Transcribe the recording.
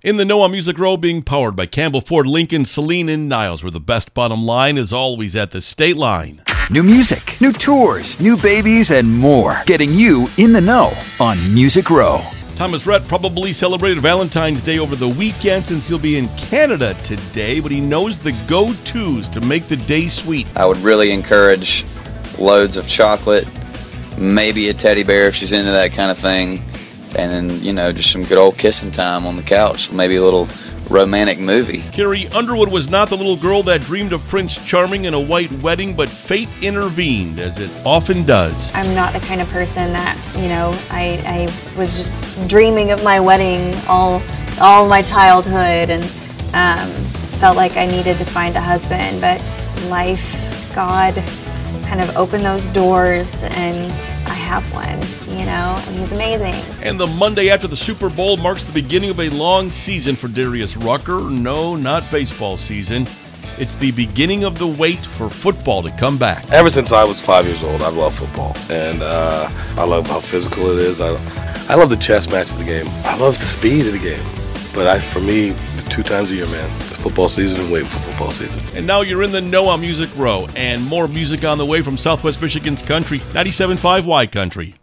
In the Know on Music Row, being powered by Campbell Ford, Lincoln, Saline, and Niles, where the best bottom line is always at the state line. New music, new tours, new babies, and more. Getting you in the know on Music Row. Thomas Rhett probably celebrated Valentine's Day over the weekend since he'll be in Canada today, but he knows the go tos to make the day sweet. I would really encourage loads of chocolate, maybe a teddy bear if she's into that kind of thing and then you know just some good old kissing time on the couch maybe a little romantic movie. Carrie underwood was not the little girl that dreamed of prince charming in a white wedding but fate intervened as it often does. I'm not the kind of person that you know i, I was just dreaming of my wedding all all my childhood and um, felt like i needed to find a husband but life god kind of opened those doors and I have one, you know, and he's amazing. And the Monday after the Super Bowl marks the beginning of a long season for Darius Rucker. No, not baseball season. It's the beginning of the wait for football to come back. Ever since I was five years old, I love football, and uh, I love how physical it is. I, I love the chess match of the game. I love the speed of the game. But I, for me, two times a year, man. It's football season and waiting for football season. And now you're in the Know on Music Row, and more music on the way from Southwest Michigan's country, 97.5 Y Country.